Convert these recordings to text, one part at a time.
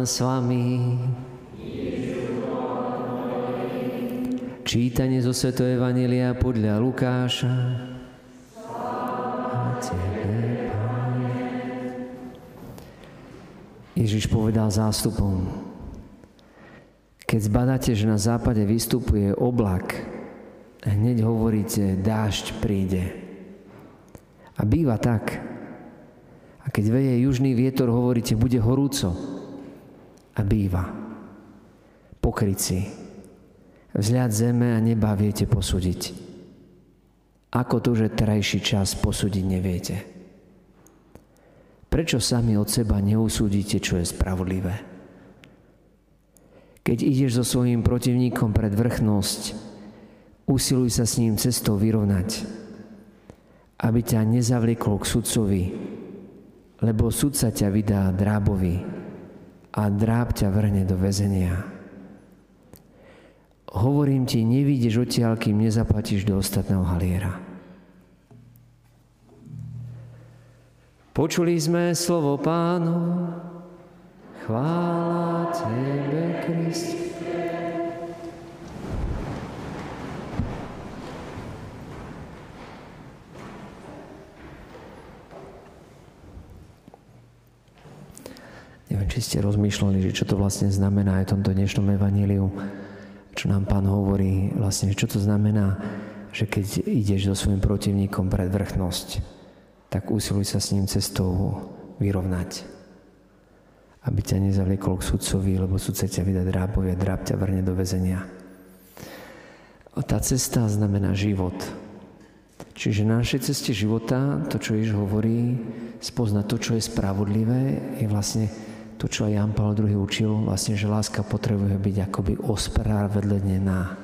Pán s vami. Čítanie zo Sveto Evanília podľa Lukáša. Ježiš povedal zástupom, keď zbadáte, že na západe vystupuje oblak, hneď hovoríte, dážď príde. A býva tak. A keď veje južný vietor, hovoríte, bude horúco. A býva. Pokryci. Vzľad zeme a neba viete posúdiť. Ako to, že terajší čas posúdiť neviete? Prečo sami od seba neusúdite, čo je spravodlivé? Keď ideš so svojím protivníkom pred vrchnosť, usiluj sa s ním cestou vyrovnať, aby ťa nezavliekol k sudcovi, lebo sudca ťa vydá drábovi a dráb ťa vrhne do väzenia. Hovorím ti, nevídeš odtiaľ, kým nezaplatíš do ostatného haliera. Počuli sme slovo pánu, Chvála Tebe, Kriste. Neviem, či ste rozmýšľali, že čo to vlastne znamená aj v tomto dnešnom evaníliu, čo nám pán hovorí, vlastne, čo to znamená, že keď ideš so svojím protivníkom pred vrchnosť, tak usiluj sa s ním cestou vyrovnať aby ťa nezavliekol k sudcovi, lebo sudca ťa vydá drábovi dráb ťa vrne do väzenia. Tá cesta znamená život. Čiže na našej ceste života, to, čo Ježiš hovorí, spoznať to, čo je spravodlivé, je vlastne to, čo Jan Paul II učil, vlastne, že láska potrebuje byť akoby ospravedlenená.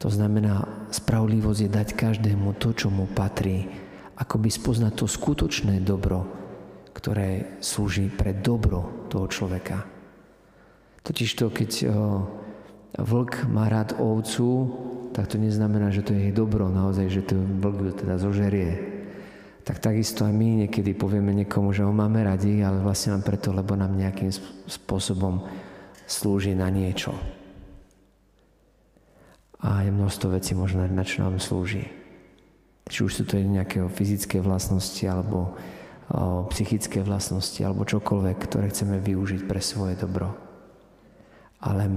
To znamená, spravodlivosť je dať každému to, čo mu patrí. Akoby spoznať to skutočné dobro, ktoré slúži pre dobro toho človeka. Totiž to, keď eh, vlk má rád ovcu, tak to neznamená, že to je jej dobro naozaj, že to vlk ju teda zožerie. Tak takisto aj my niekedy povieme niekomu, že ho máme radi, ale vlastne len preto, lebo nám nejakým spôsobom slúži na niečo. A je množstvo vecí možno, na čo nám slúži. Či už sú to nejaké fyzické vlastnosti, alebo psychické vlastnosti alebo čokoľvek, ktoré chceme využiť pre svoje dobro. Ale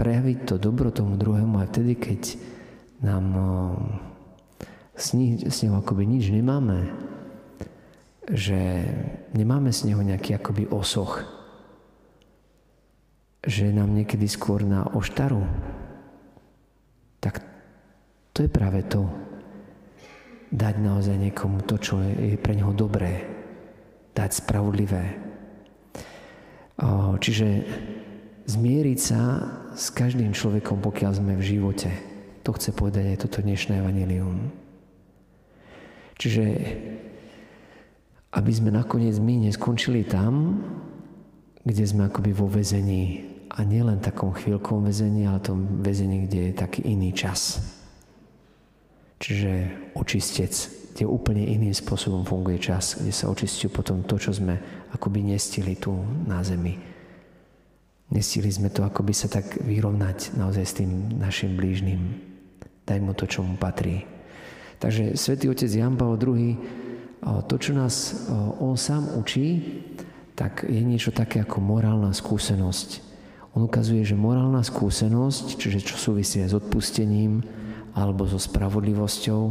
prejaviť to dobro tomu druhému aj vtedy, keď nám s, ní, s ním akoby nič nemáme, že nemáme z neho nejaký akoby osoch, že nám niekedy skôr na oštaru, tak to je práve to, dať naozaj niekomu to, čo je pre neho dobré, dať spravodlivé. Čiže zmieriť sa s každým človekom, pokiaľ sme v živote. To chce povedať aj toto dnešné evanilium. Čiže aby sme nakoniec my neskončili tam, kde sme akoby vo väzení. A nielen takom chvíľkom väzení, ale tom väzení, kde je taký iný čas. Čiže očistec, kde úplne iným spôsobom funguje čas, kde sa očistujú potom to, čo sme akoby nestili tu na zemi. Nestili sme to akoby sa tak vyrovnať naozaj s tým našim blížnym. Daj mu to, čo mu patrí. Takže svätý Otec Jan Pavel II, to, čo nás on sám učí, tak je niečo také ako morálna skúsenosť. On ukazuje, že morálna skúsenosť, čiže čo súvisí s odpustením, alebo so spravodlivosťou,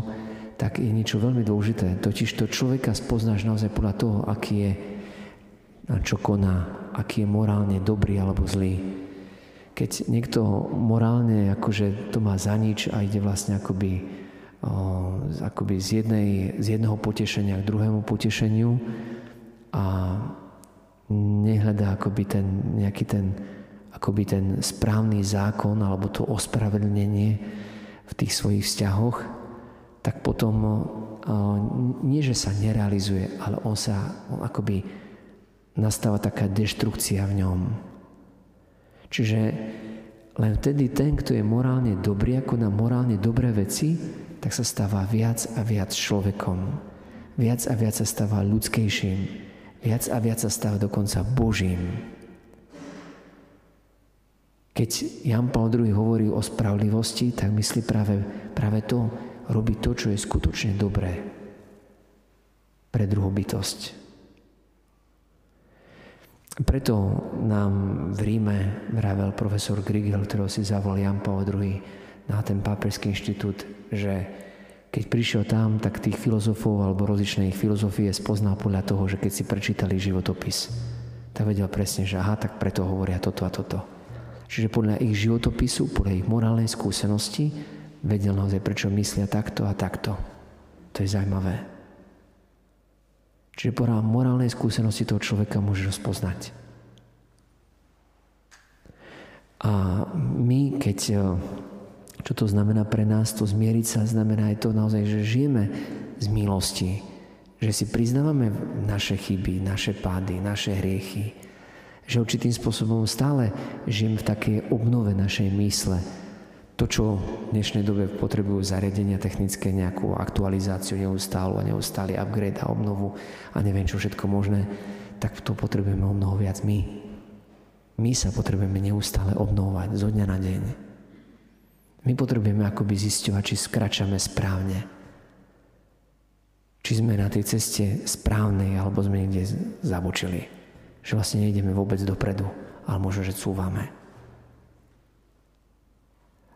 tak je niečo veľmi dôležité. Totiž to človeka spoznáš naozaj podľa toho, aký je, čo koná, aký je morálne dobrý alebo zlý. Keď niekto morálne akože to má za nič a ide vlastne akoby, akoby z, jednej, z jedného potešenia k druhému potešeniu a nehľadá akoby ten, nejaký ten, akoby ten správny zákon alebo to ospravedlnenie, v tých svojich vzťahoch, tak potom nie, že sa nerealizuje, ale on sa, on akoby nastáva taká deštrukcia v ňom. Čiže len vtedy ten, kto je morálne dobrý, ako na morálne dobré veci, tak sa stáva viac a viac človekom. Viac a viac sa stáva ľudskejším. Viac a viac sa stáva dokonca Božím. Keď Jan Paul II hovorí o spravodlivosti, tak myslí práve, práve to, robiť to, čo je skutočne dobré pre druhú bytosť. Preto nám v Ríme vravel profesor Grigel, ktorého si zavolal Jan Paul II na ten pápežský inštitút, že keď prišiel tam, tak tých filozofov alebo rozličnej filozofie spoznal podľa toho, že keď si prečítali životopis, tak vedel presne, že aha, tak preto hovoria toto a toto. Čiže podľa ich životopisu, podľa ich morálnej skúsenosti, vedel naozaj, prečo myslia takto a takto. To je zaujímavé. Čiže podľa morálnej skúsenosti toho človeka môže rozpoznať. A my, keď čo to znamená pre nás? To zmieriť sa znamená aj to naozaj, že žijeme z milosti. Že si priznávame naše chyby, naše pády, naše hriechy. Že určitým spôsobom stále žijem v takej obnove našej mysle. To, čo v dnešnej dobe potrebujú zariadenia technické, nejakú aktualizáciu neustálu a neustály upgrade a obnovu a neviem čo všetko možné, tak to potrebujeme o mnoho viac my. My sa potrebujeme neustále obnovovať zo dňa na deň. My potrebujeme akoby zisťovať, či skračame správne. Či sme na tej ceste správnej, alebo sme niekde zabočili. Že vlastne nejdeme vôbec dopredu, ale možno, že cúvame.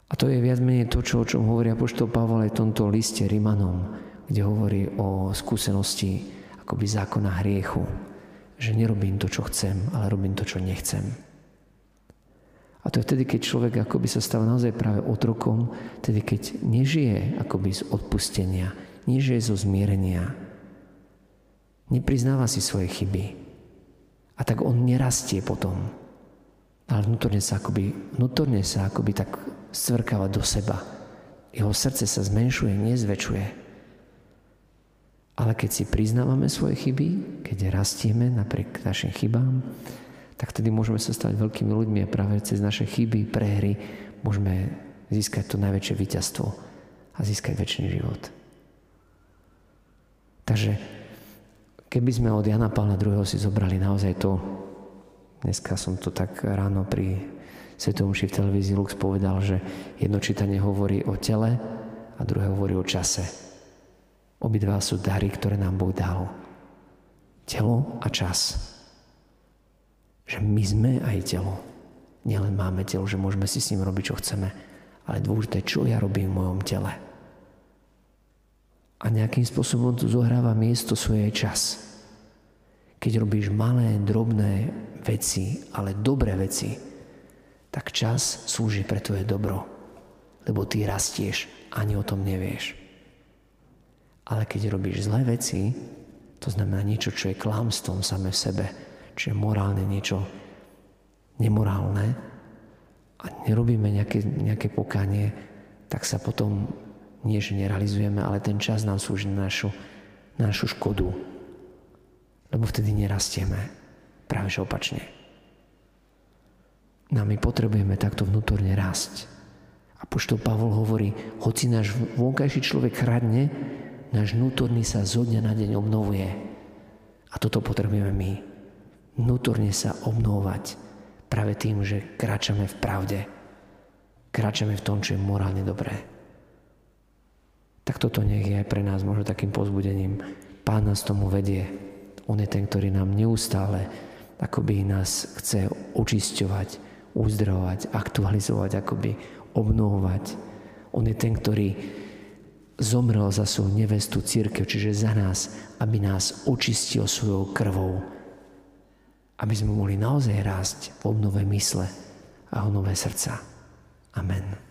A to je viac menej to, čo, o čom hovorí apoštol Pavol aj v tomto liste Rimanom, kde hovorí o skúsenosti akoby zákona hriechu. Že nerobím to, čo chcem, ale robím to, čo nechcem. A to je vtedy, keď človek akoby sa stáva naozaj práve otrokom, vtedy keď nežije akoby z odpustenia, nežije zo zmierenia, nepriznáva si svoje chyby. A tak on nerastie potom. Ale vnútorne sa akoby, vnútorne sa akoby tak stvrkáva do seba. Jeho srdce sa zmenšuje, nezväčšuje. Ale keď si priznávame svoje chyby, keď rastieme napriek našim chybám, tak vtedy môžeme sa stať veľkými ľuďmi a práve cez naše chyby, prehry môžeme získať to najväčšie víťazstvo a získať väčší život. Takže keby sme od Jana Pavla II. si zobrali naozaj to, dneska som to tak ráno pri Svetomši v televízii Lux povedal, že jedno čítanie hovorí o tele a druhé hovorí o čase. Obidva sú dary, ktoré nám Boh dal. Telo a čas. Že my sme aj telo. Nielen máme telo, že môžeme si s ním robiť, čo chceme, ale dôležité, čo ja robím v mojom tele. A nejakým spôsobom tu zohráva miesto svojej čas. Keď robíš malé, drobné veci, ale dobré veci, tak čas slúži pre tvoje dobro. Lebo ty rastieš, ani o tom nevieš. Ale keď robíš zlé veci, to znamená niečo, čo je klamstvom same v sebe, čiže morálne niečo nemorálne a nerobíme nejaké, nejaké pokanie, tak sa potom nie, že nerealizujeme, ale ten čas nám slúži na našu, na našu škodu. Lebo vtedy nerastieme. Práve že opačne. No my potrebujeme takto vnútorne rásť. A poštol Pavol hovorí, hoci náš vonkajší človek chradne, náš vnútorný sa zo dňa na deň obnovuje. A toto potrebujeme my vnútorne sa obnovovať práve tým, že kráčame v pravde. Kráčame v tom, čo je morálne dobré. Tak toto nech je aj pre nás možno takým pozbudením. Pán nás tomu vedie. On je ten, ktorý nám neustále akoby nás chce očisťovať, uzdravovať, aktualizovať, akoby obnovovať. On je ten, ktorý zomrel za svoju nevestu církev, čiže za nás, aby nás očistil svojou krvou aby sme mohli naozaj rásť v obnove mysle a nové srdca. Amen.